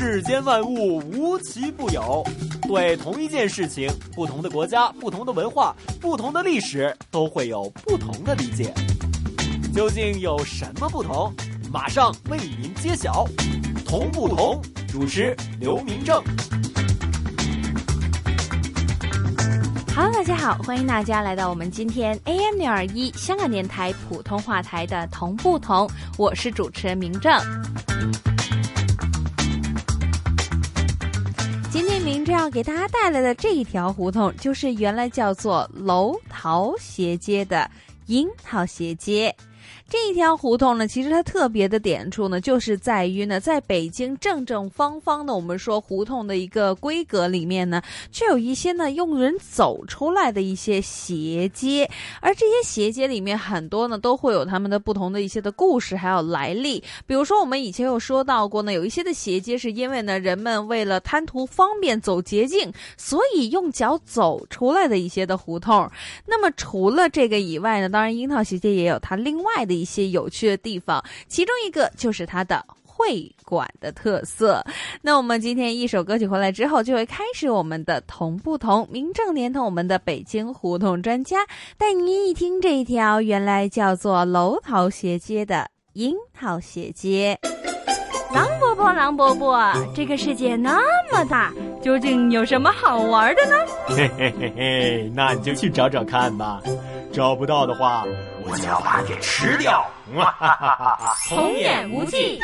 世间万物无奇不有，对同一件事情，不同的国家、不同的文化、不同的历史，都会有不同的理解。究竟有什么不同？马上为您揭晓。同不同，主持刘明正。Hello，大家好，欢迎大家来到我们今天 AM 六二一香港电台普通话台的《同不同》，我是主持人明正。明这样给大家带来的这一条胡同，就是原来叫做楼桃斜街的樱桃斜街。这一条胡同呢，其实它特别的点处呢，就是在于呢，在北京正正方方的我们说胡同的一个规格里面呢，却有一些呢用人走出来的一些斜街，而这些斜街里面很多呢都会有他们的不同的一些的故事还有来历。比如说我们以前有说到过呢，有一些的斜街是因为呢人们为了贪图方便走捷径，所以用脚走出来的一些的胡同。那么除了这个以外呢，当然樱桃斜街也有它另外的。一些有趣的地方，其中一个就是它的会馆的特色。那我们今天一首歌曲回来之后，就会开始我们的同不同，名正连同我们的北京胡同专家带您一听这一条原来叫做楼桃斜街的樱桃斜街。狼伯伯，狼伯伯，这个世界那么大，究竟有什么好玩的呢？嘿嘿嘿嘿，那你就去找找看吧。找不到的话，我就要把你给吃掉。童言无忌。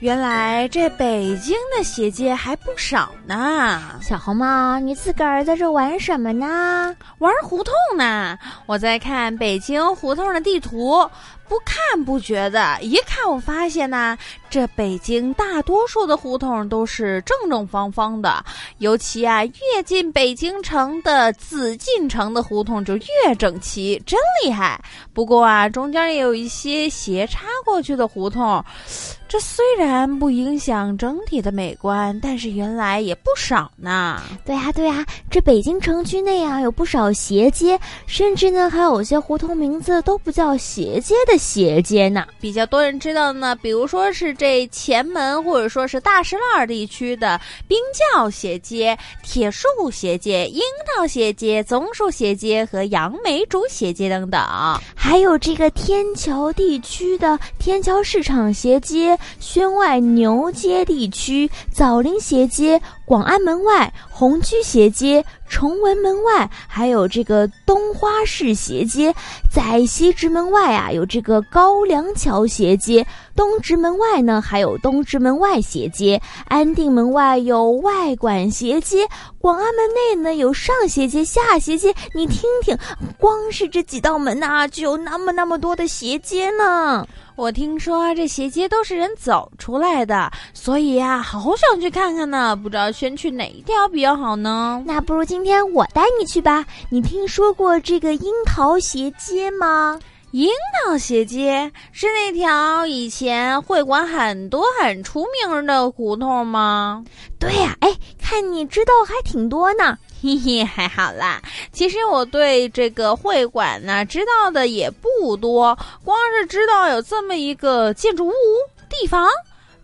原来这北京的鞋街还不少呢。小红帽，你自个儿在这玩什么呢？玩胡同呢。我在看北京胡同的地图。不看不觉得，一看我发现呢，这北京大多数的胡同都是正正方方的，尤其啊，越进北京城的紫禁城的胡同就越整齐，真厉害。不过啊，中间也有一些斜插过去的胡同，这虽然不影响整体的美观，但是原来也不少呢。对呀对呀，这北京城区内啊有不少斜街，甚至呢还有些胡同名字都不叫斜街的。斜街呢，比较多人知道的呢，比如说是这前门或者说是大石栏地区的冰窖斜街、铁树斜街、樱桃斜街、棕树斜街和杨梅竹斜街等等，还有这个天桥地区的天桥市场斜街、宣外牛街地区枣林斜街。广安门外、红居斜街、崇文门外，还有这个东花市斜街；在西直门外啊，有这个高粱桥斜街；东直门外呢，还有东直门外斜街；安定门外有外馆斜街；广安门内呢有上斜街、下斜街。你听听，光是这几道门呐，就有那么那么多的斜街呢。我听说这斜街都是人走出来的，所以呀，好想去看看呢。不知道先去哪一条比较好呢？那不如今天我带你去吧。你听说过这个樱桃斜街吗？樱桃斜街是那条以前会馆很多很出名的胡同吗？对呀，哎，看你知道还挺多呢。嘿嘿，还好啦。其实我对这个会馆呢知道的也不多，光是知道有这么一个建筑物地方。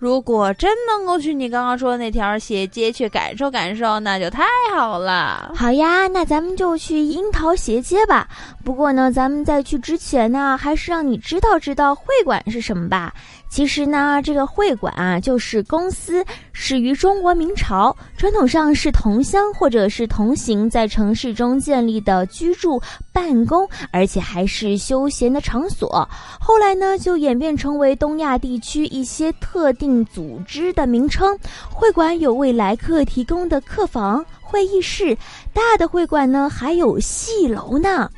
如果真能够去你刚刚说的那条斜街去感受感受，那就太好了。好呀，那咱们就去樱桃斜街吧。不过呢，咱们在去之前呢，还是让你知道知道会馆是什么吧。其实呢，这个会馆啊，就是公司始于中国明朝，传统上是同乡或者是同行在城市中建立的居住、办公，而且还是休闲的场所。后来呢，就演变成为东亚地区一些特定组织的名称。会馆有为来客提供的客房、会议室，大的会馆呢还有戏楼呢。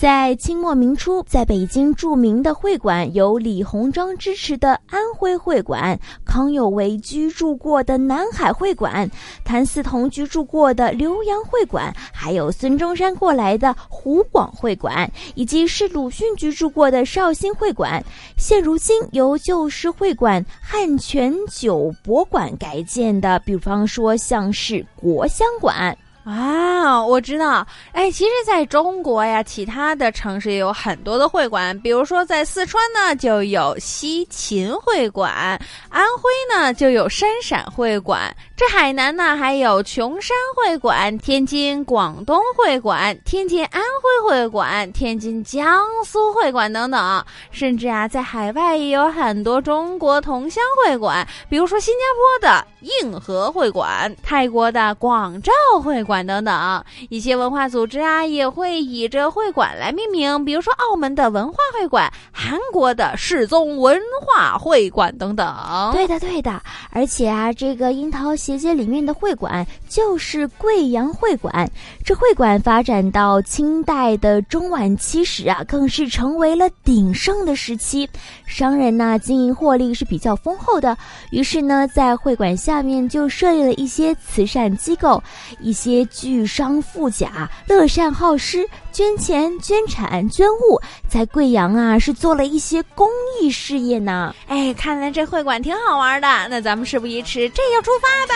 在清末明初，在北京著名的会馆有李鸿章支持的安徽会馆，康有为居住过的南海会馆，谭嗣同居住过的浏阳会馆，还有孙中山过来的湖广会馆，以及是鲁迅居住过的绍兴会馆。现如今由旧式会馆汉泉酒博馆改建的，比方说像是国香馆。啊，我知道。哎，其实在中国呀，其他的城市也有很多的会馆，比如说在四川呢就有西秦会馆，安徽呢就有山陕会馆，这海南呢还有琼山会馆，天津广东会馆，天津安徽会馆，天津江苏会馆等等，甚至啊，在海外也有很多中国同乡会馆，比如说新加坡的硬核会馆，泰国的广肇会馆。等等，一些文化组织啊也会以这会馆来命名，比如说澳门的文化会馆、韩国的世宗文化会馆等等。对的，对的。而且啊，这个樱桃斜街里面的会馆就是贵阳会馆。这会馆发展到清代的中晚期时啊，更是成为了鼎盛的时期。商人呢经营获利是比较丰厚的，于是呢，在会馆下面就设立了一些慈善机构，一些。巨商富甲乐善好施，捐钱捐产捐物，在贵阳啊是做了一些公益事业呢。哎，看来这会馆挺好玩的，那咱们事不宜迟，这就出发吧。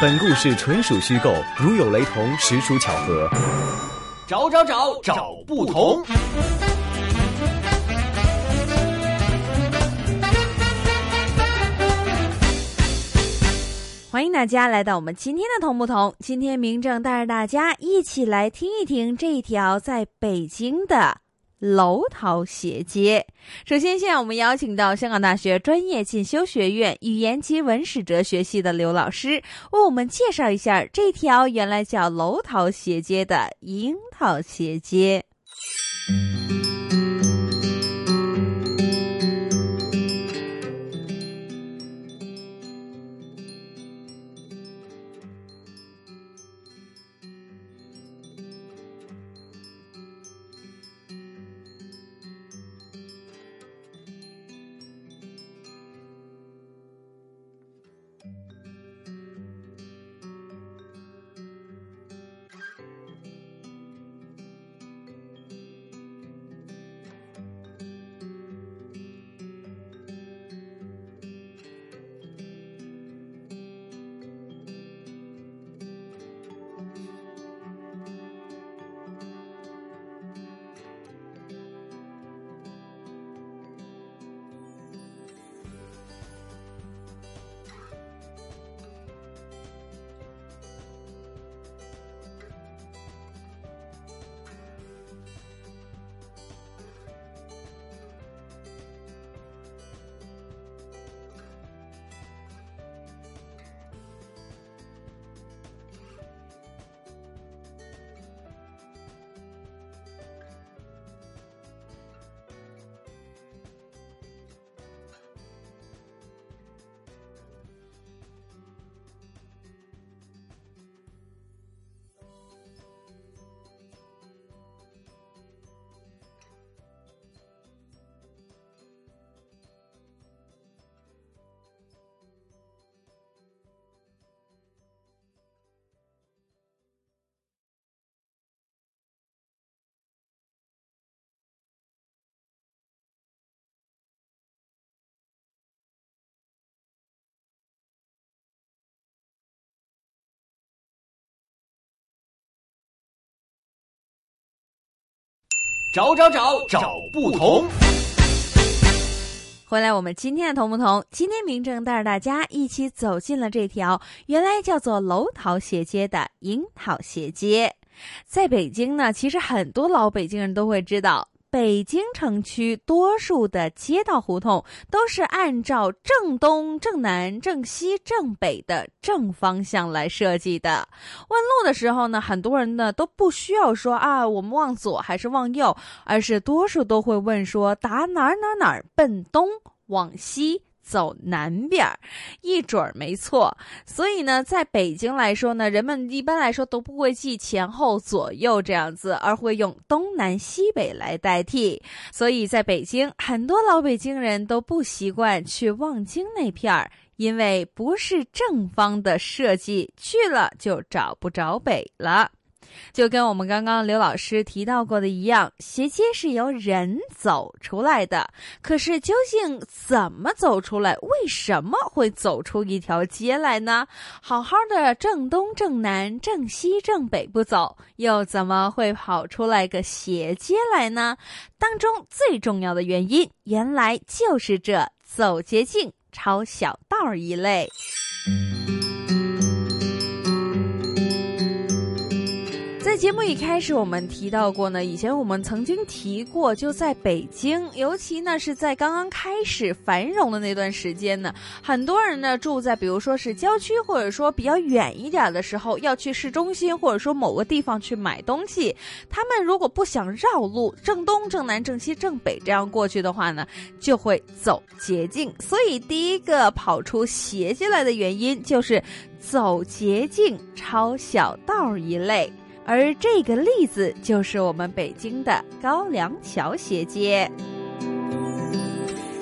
本故事纯属虚构，如有雷同，实属巧合。找找找找不同。欢迎大家来到我们今天的同不同。今天明正带着大家一起来听一听这一条在北京的楼桃斜街。首先，现在我们邀请到香港大学专业进修学院语言及文史哲学系的刘老师，为我们介绍一下这条原来叫楼桃斜街的樱桃斜街。找找找找不同。回来，我们今天的同不同？今天明正带着大家一起走进了这条原来叫做楼桃斜街的樱桃斜街。在北京呢，其实很多老北京人都会知道。北京城区多数的街道胡同都是按照正东、正南、正西、正北的正方向来设计的。问路的时候呢，很多人呢都不需要说啊，我们往左还是往右，而是多数都会问说打哪儿哪儿哪儿奔东往西。走南边儿，一准儿没错。所以呢，在北京来说呢，人们一般来说都不会记前后左右这样子，而会用东南西北来代替。所以在北京，很多老北京人都不习惯去望京那片儿，因为不是正方的设计，去了就找不着北了。就跟我们刚刚刘老师提到过的一样，斜街是由人走出来的。可是究竟怎么走出来？为什么会走出一条街来呢？好好的正东正南正西正北不走，又怎么会跑出来个斜街来呢？当中最重要的原因，原来就是这走捷径、抄小道一类。节目一开始，我们提到过呢，以前我们曾经提过，就在北京，尤其呢是在刚刚开始繁荣的那段时间呢，很多人呢住在比如说是郊区，或者说比较远一点的时候，要去市中心，或者说某个地方去买东西，他们如果不想绕路，正东、正南、正西、正北这样过去的话呢，就会走捷径。所以第一个跑出斜街来的原因，就是走捷径、抄小道一类。而这个例子就是我们北京的高粱桥斜街。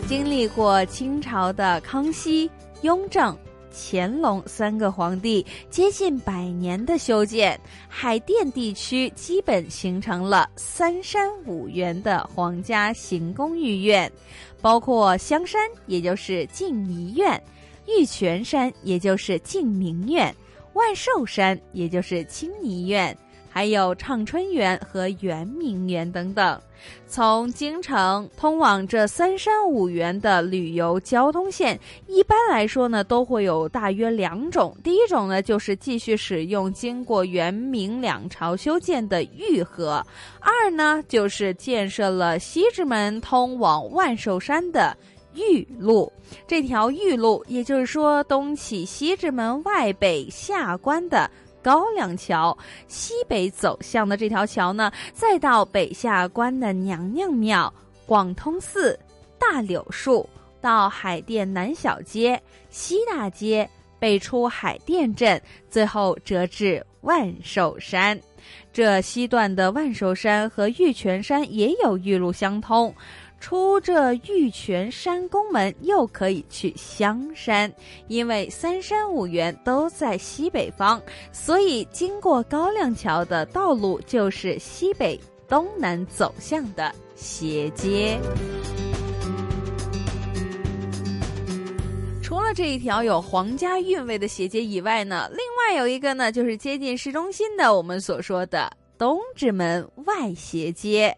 经历过清朝的康熙、雍正、乾隆三个皇帝接近百年的修建，海淀地区基本形成了三山五园的皇家行宫御苑，包括香山，也就是静怡苑；玉泉山，也就是静明苑；万寿山，也就是清怡苑。还有畅春园和圆明园等等。从京城通往这三山五园的旅游交通线，一般来说呢，都会有大约两种。第一种呢，就是继续使用经过元明两朝修建的御河；二呢，就是建设了西直门通往万寿山的玉路。这条玉路，也就是说东起西直门外北下关的。高粱桥西北走向的这条桥呢，再到北下关的娘娘庙、广通寺、大柳树，到海淀南小街、西大街，北出海淀镇，最后折至万寿山。这西段的万寿山和玉泉山也有玉路相通。出这玉泉山宫门，又可以去香山，因为三山五园都在西北方，所以经过高亮桥的道路就是西北东南走向的斜街。除了这一条有皇家韵味的斜街以外呢，另外有一个呢，就是接近市中心的我们所说的东直门外斜街。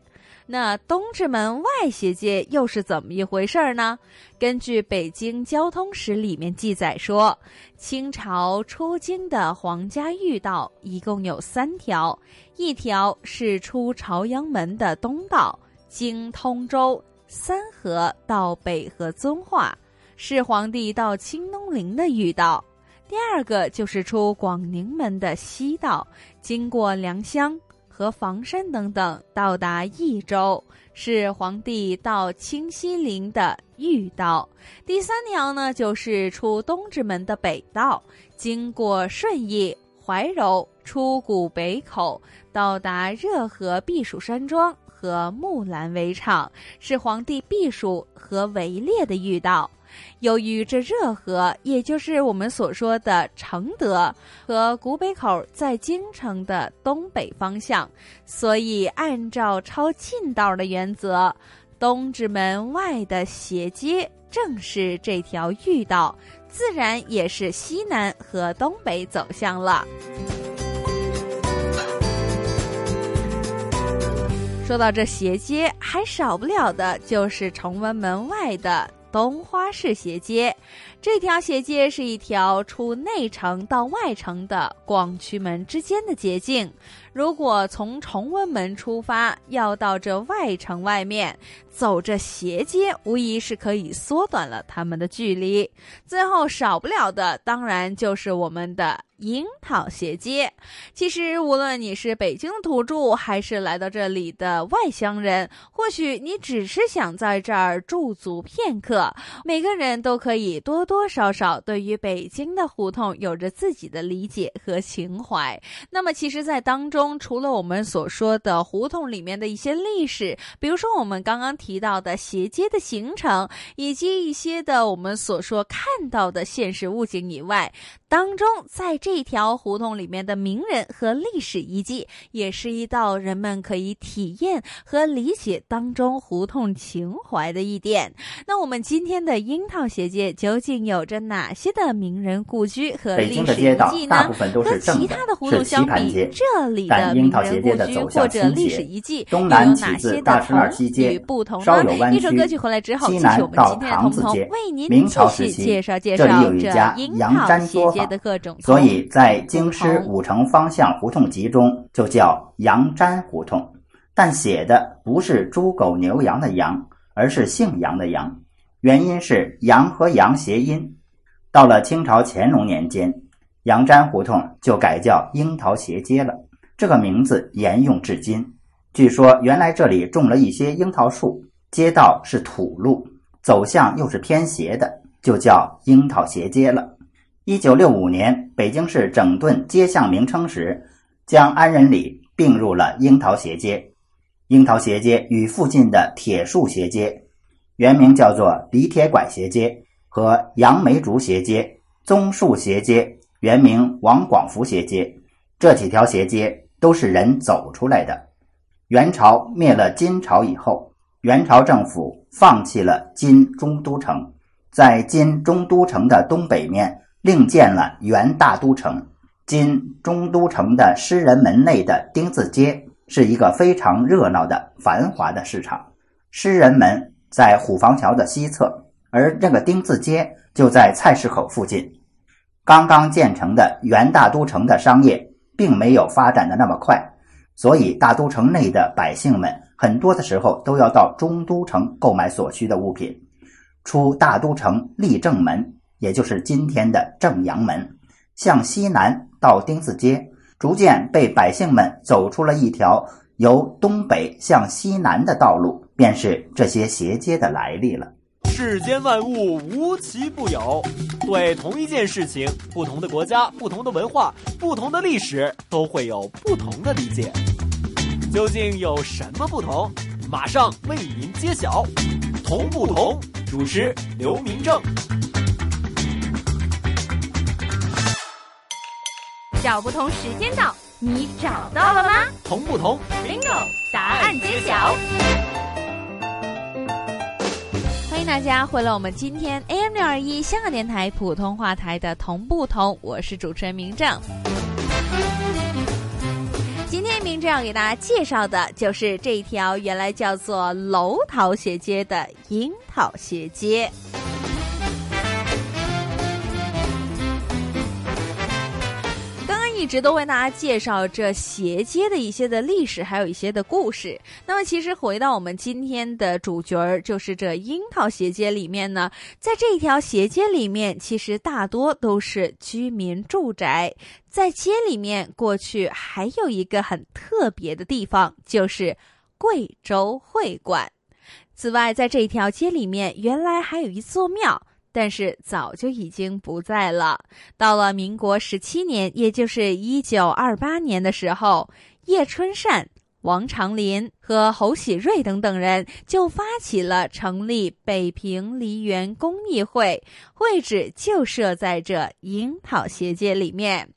那东直门外斜街又是怎么一回事呢？根据《北京交通史》里面记载说，清朝出京的皇家御道一共有三条，一条是出朝阳门的东道，经通州、三河到北河遵化，是皇帝到清东陵的御道；第二个就是出广宁门的西道，经过良乡。和房山等等到达益州，是皇帝到清西陵的御道。第三条呢，就是出东直门的北道，经过顺义、怀柔，出古北口，到达热河避暑山庄和木兰围场，是皇帝避暑和围猎的御道。由于这热河，也就是我们所说的承德和古北口在京城的东北方向，所以按照抄近道的原则，东直门外的斜街正是这条御道，自然也是西南和东北走向了。说到这斜街，还少不了的就是崇文门外的。东花市斜街，这条斜街是一条出内城到外城的广渠门之间的捷径。如果从崇文门出发，要到这外城外面走这斜街，无疑是可以缩短了他们的距离。最后少不了的，当然就是我们的。樱桃斜街，其实无论你是北京土著，还是来到这里的外乡人，或许你只是想在这儿驻足片刻，每个人都可以多多少少对于北京的胡同有着自己的理解和情怀。那么，其实，在当中，中除了我们所说的胡同里面的一些历史，比如说我们刚刚提到的斜街的形成，以及一些的我们所说看到的现实物景以外，当中，在这条胡同里面的名人和历史遗迹，也是一道人们可以体验和理解当中胡同情怀的一点。那我们今天的樱桃斜街究竟有着哪些的名人故居和北历史遗迹呢和其他的胡同相比这里的但樱桃名人故斜街的走居或者历史斜遗迹东又有南起自哪些的大石栏同西街与不同稍呢有？弯曲一首歌曲回来之后，西继续我们南到今天的同同塘子街为您明继续朝时期介绍介这里绍这有一家樱杨桃斜街所以在京师五城方向胡同集中就叫杨毡胡同，但写的不是猪狗牛羊的羊，而是姓杨的杨，原因是杨和杨谐音。到了清朝乾隆年间，杨毡胡同就改叫樱桃斜街了，这个名字沿用至今。据说原来这里种了一些樱桃树，街道是土路，走向又是偏斜的，就叫樱桃斜街了。一九六五年，北京市整顿街巷名称时，将安仁里并入了樱桃斜街。樱桃斜街与附近的铁树斜街，原名叫做李铁拐斜街和杨梅竹斜街、棕树斜街，原名王广福斜街，这几条斜街都是人走出来的。元朝灭了金朝以后，元朝政府放弃了金中都城，在金中都城的东北面另建了元大都城。今中都城的诗人门内的丁字街是一个非常热闹的繁华的市场。诗人门在虎坊桥的西侧，而这个丁字街就在菜市口附近。刚刚建成的元大都城的商业并没有发展的那么快，所以大都城内的百姓们很多的时候都要到中都城购买所需的物品。出大都城立正门，也就是今天的正阳门，向西南到丁字街，逐渐被百姓们走出了一条由东北向西南的道路，便是这些斜街的来历了。世间万物无奇不有，对同一件事情，不同的国家、不同的文化、不同的历史，都会有不同的理解。究竟有什么不同？马上为您揭晓。同不同？主持刘明正。找不同时间到，你找到了吗同不同？？Bingo，答案揭晓。欢迎大家回来，我们今天 AM 六二一香港电台普通话台的同不同，我是主持人明正。今天明正要给大家介绍的就是这一条原来叫做楼桃斜街的樱桃斜街。一直都为大家介绍这斜街的一些的历史，还有一些的故事。那么，其实回到我们今天的主角儿，就是这樱桃斜街里面呢，在这条斜街里面，其实大多都是居民住宅。在街里面，过去还有一个很特别的地方，就是贵州会馆。此外，在这条街里面，原来还有一座庙。但是早就已经不在了。到了民国十七年，也就是一九二八年的时候，叶春善、王长林和侯喜瑞等等人就发起了成立北平梨园公益会，会址就设在这樱桃斜街里面。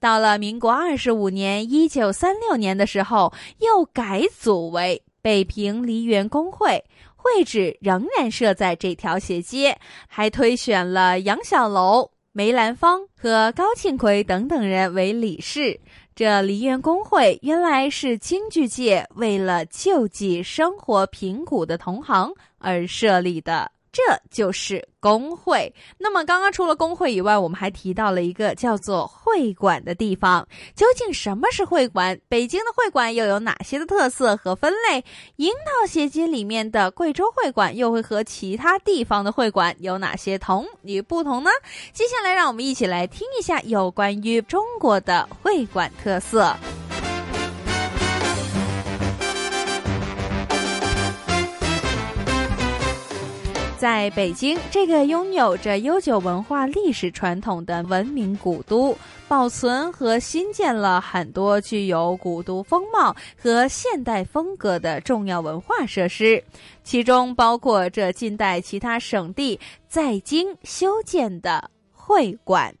到了民国二十五年，一九三六年的时候，又改组为北平梨园公会。会址仍然设在这条斜街，还推选了杨小楼、梅兰芳和高庆奎等等人为理事。这梨园公会原来是京剧界为了救济生活贫苦的同行而设立的。这就是工会。那么，刚刚除了工会以外，我们还提到了一个叫做会馆的地方。究竟什么是会馆？北京的会馆又有哪些的特色和分类？樱桃斜街里面的贵州会馆又会和其他地方的会馆有哪些同与不同呢？接下来，让我们一起来听一下有关于中国的会馆特色。在北京这个拥有着悠久文化历史传统的文明古都，保存和新建了很多具有古都风貌和现代风格的重要文化设施，其中包括这近代其他省地在京修建的会馆。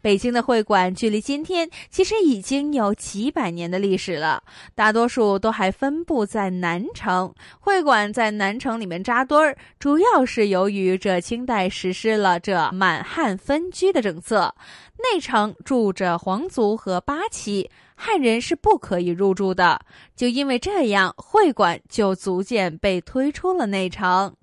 北京的会馆距离今天其实已经有几百年的历史了，大多数都还分布在南城。会馆在南城里面扎堆儿，主要是由于这清代实施了这满汉分居的政策，内城住着皇族和八旗，汉人是不可以入住的。就因为这样，会馆就逐渐被推出了内城。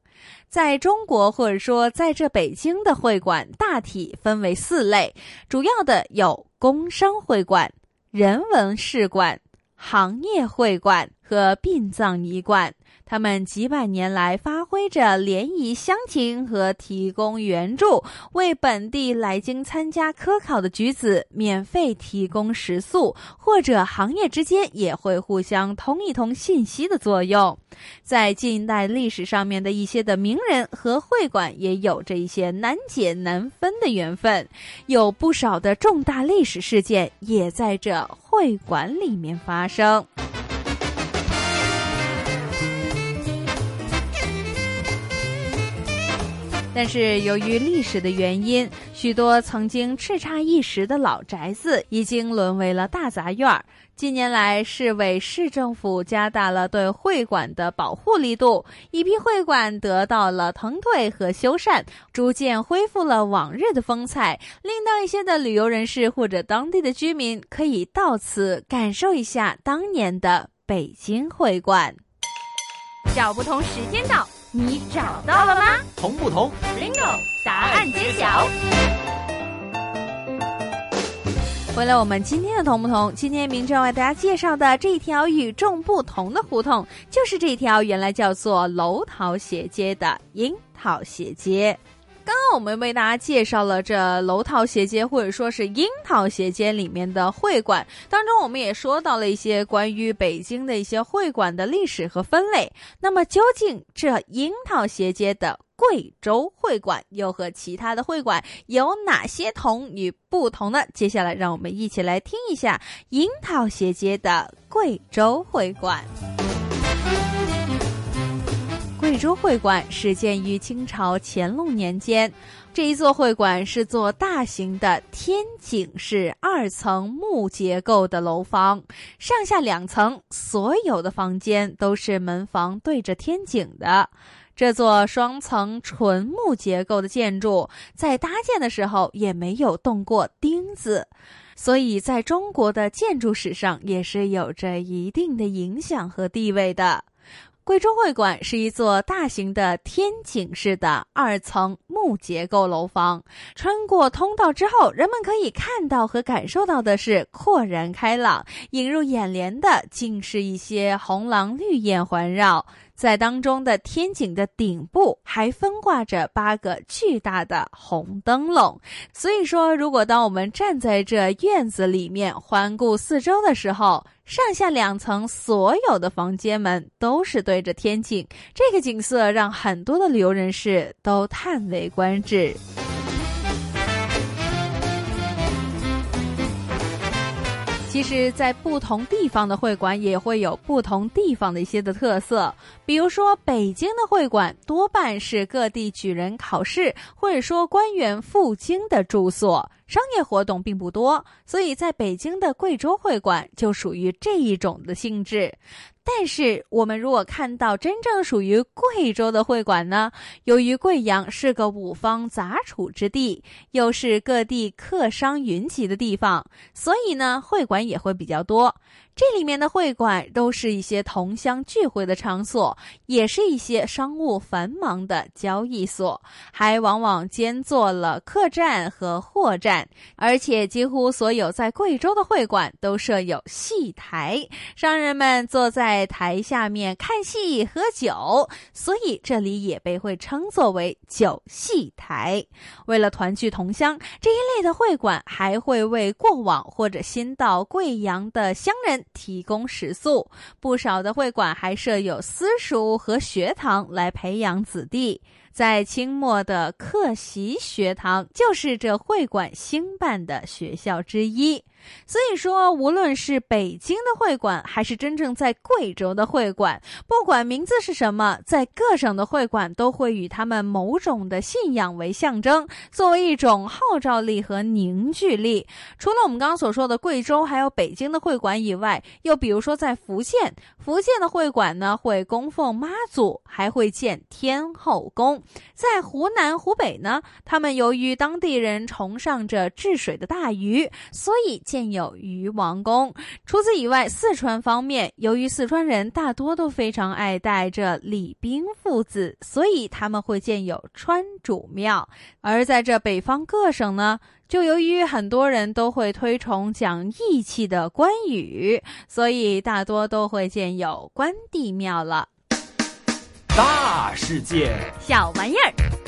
在中国，或者说在这北京的会馆，大体分为四类，主要的有工商会馆、人文事馆、行业会馆和殡葬仪馆。他们几百年来发挥着联谊乡情和提供援助，为本地来京参加科考的举子免费提供食宿，或者行业之间也会互相通一通信息的作用。在近代历史上面的一些的名人和会馆也有着一些难解难分的缘分，有不少的重大历史事件也在这会馆里面发生。但是由于历史的原因，许多曾经叱咤一时的老宅子已经沦为了大杂院儿。近年来，市委市政府加大了对会馆的保护力度，一批会馆得到了腾退和修缮，逐渐恢复了往日的风采，令到一些的旅游人士或者当地的居民可以到此感受一下当年的北京会馆。找不同时间到。你找到了吗？同不同？Bingo！答案揭晓。回来，我们今天的同不同？今天明正为大家介绍的这一条与众不同的胡同，就是这条原来叫做楼桃斜街的樱桃斜街。刚刚我们为大家介绍了这楼桃斜街，或者说是樱桃斜街里面的会馆当中，我们也说到了一些关于北京的一些会馆的历史和分类。那么，究竟这樱桃斜街的贵州会馆又和其他的会馆有哪些同与不同呢？接下来，让我们一起来听一下樱桃斜街的贵州会馆。贵州会馆始建于清朝乾隆年间，这一座会馆是座大型的天井式二层木结构的楼房，上下两层，所有的房间都是门房对着天井的。这座双层纯木结构的建筑，在搭建的时候也没有动过钉子，所以在中国的建筑史上也是有着一定的影响和地位的。贵州会馆是一座大型的天井式的二层木结构楼房。穿过通道之后，人们可以看到和感受到的是阔然开朗，映入眼帘的竟是一些红廊绿叶环绕。在当中的天井的顶部还分挂着八个巨大的红灯笼，所以说，如果当我们站在这院子里面环顾四周的时候，上下两层所有的房间门都是对着天井，这个景色让很多的旅游人士都叹为观止。其实，在不同地方的会馆也会有不同地方的一些的特色。比如说，北京的会馆多半是各地举人考试或者说官员赴京的住所，商业活动并不多，所以在北京的贵州会馆就属于这一种的性质。但是，我们如果看到真正属于贵州的会馆呢？由于贵阳是个五方杂处之地，又是各地客商云集的地方，所以呢，会馆也会比较多。这里面的会馆都是一些同乡聚会的场所，也是一些商务繁忙的交易所，还往往兼做了客栈和货栈。而且，几乎所有在贵州的会馆都设有戏台，商人们坐在台下面看戏喝酒，所以这里也被会称作为酒戏台。为了团聚同乡，这一类的会馆还会为过往或者新到贵阳的乡人。提供食宿，不少的会馆还设有私塾和学堂来培养子弟。在清末的客席学堂就是这会馆兴办的学校之一。所以说，无论是北京的会馆，还是真正在贵州的会馆，不管名字是什么，在各省的会馆都会与他们某种的信仰为象征，作为一种号召力和凝聚力。除了我们刚刚所说的贵州还有北京的会馆以外，又比如说在福建，福建的会馆呢会供奉妈祖，还会建天后宫。在湖南、湖北呢，他们由于当地人崇尚着治水的大禹，所以建有禹王宫。除此以外，四川方面，由于四川人大多都非常爱戴着李冰父子，所以他们会建有川主庙。而在这北方各省呢，就由于很多人都会推崇讲义气的关羽，所以大多都会建有关帝庙了。大世界，小玩意儿。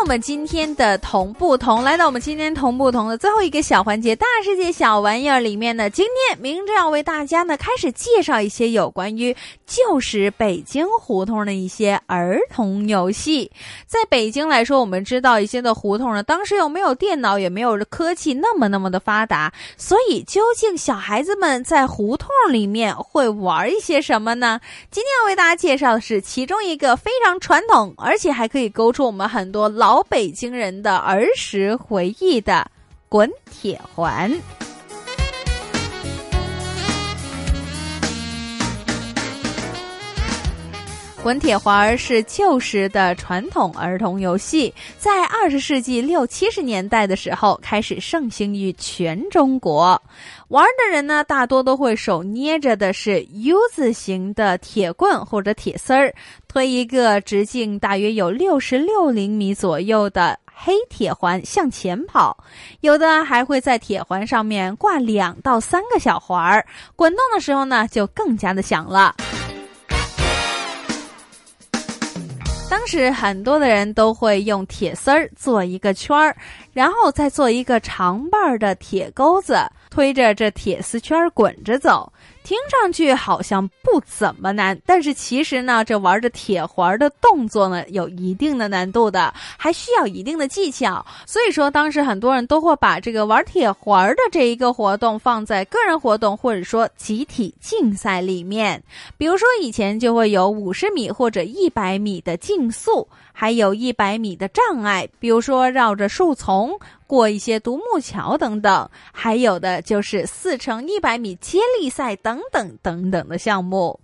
我们今天的同不同，来到我们今天同不同的最后一个小环节——大世界小玩意儿里面呢，今天明正要为大家呢开始介绍一些有关于旧时北京胡同的一些儿童游戏。在北京来说，我们知道一些的胡同呢，当时又没有电脑，也没有科技那么那么的发达，所以究竟小孩子们在胡同里面会玩一些什么呢？今天要为大家介绍的是其中一个非常传统，而且还可以勾出我们很多。老老北京人的儿时回忆的滚铁环。滚铁环儿是旧时的传统儿童游戏，在二十世纪六七十年代的时候开始盛行于全中国。玩的人呢，大多都会手捏着的是 U 字形的铁棍或者铁丝儿，推一个直径大约有六十六厘米左右的黑铁环向前跑。有的还会在铁环上面挂两到三个小环儿，滚动的时候呢，就更加的响了。当时很多的人都会用铁丝儿做一个圈儿，然后再做一个长瓣的铁钩子，推着这铁丝圈滚着走。听上去好像不怎么难，但是其实呢，这玩着铁环的动作呢，有一定的难度的，还需要一定的技巧。所以说，当时很多人都会把这个玩铁环的这一个活动放在个人活动或者说集体竞赛里面。比如说，以前就会有五十米或者一百米的竞速，还有一百米的障碍，比如说绕着树丛。过一些独木桥等等，还有的就是四乘一百米接力赛等等等等的项目。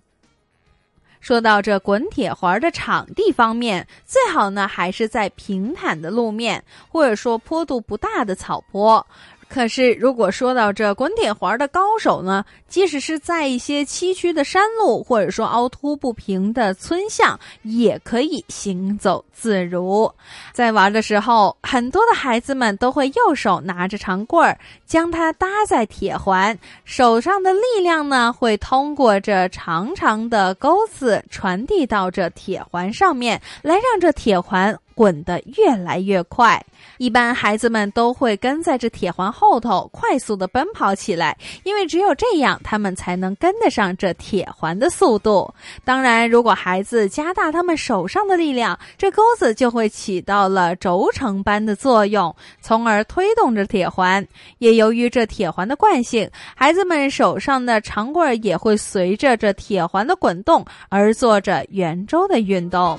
说到这滚铁环的场地方面，最好呢还是在平坦的路面，或者说坡度不大的草坡。可是，如果说到这滚铁环的高手呢，即使是在一些崎岖的山路，或者说凹凸不平的村巷，也可以行走自如。在玩的时候，很多的孩子们都会右手拿着长棍儿，将它搭在铁环，手上的力量呢，会通过这长长的钩子传递到这铁环上面，来让这铁环。滚得越来越快，一般孩子们都会跟在这铁环后头快速的奔跑起来，因为只有这样，他们才能跟得上这铁环的速度。当然，如果孩子加大他们手上的力量，这钩子就会起到了轴承般的作用，从而推动着铁环。也由于这铁环的惯性，孩子们手上的长棍也会随着这铁环的滚动而做着圆周的运动。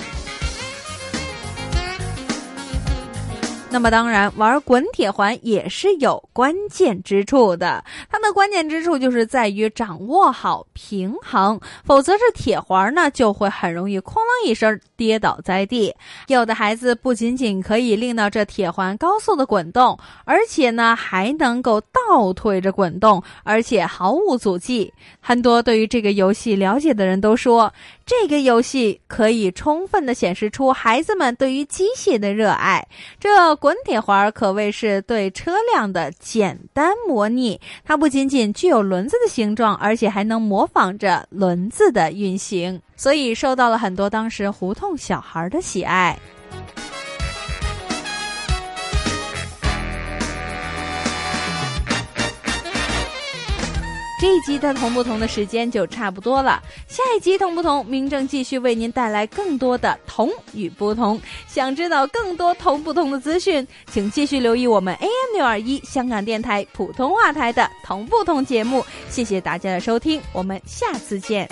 那么当然，玩滚铁环也是有关键之处的。它的关键之处就是在于掌握好平衡，否则这铁环呢就会很容易哐啷一声跌倒在地。有的孩子不仅仅可以令到这铁环高速的滚动，而且呢还能够倒退着滚动，而且毫无阻迹。很多对于这个游戏了解的人都说。这个游戏可以充分的显示出孩子们对于机械的热爱。这滚铁环可谓是对车辆的简单模拟，它不仅仅具有轮子的形状，而且还能模仿着轮子的运行，所以受到了很多当时胡同小孩的喜爱。这一集的同不同的时间就差不多了，下一集同不同，明正继续为您带来更多的同与不同。想知道更多同不同的资讯，请继续留意我们 AM 六二一香港电台普通话台的同不同节目。谢谢大家的收听，我们下次见。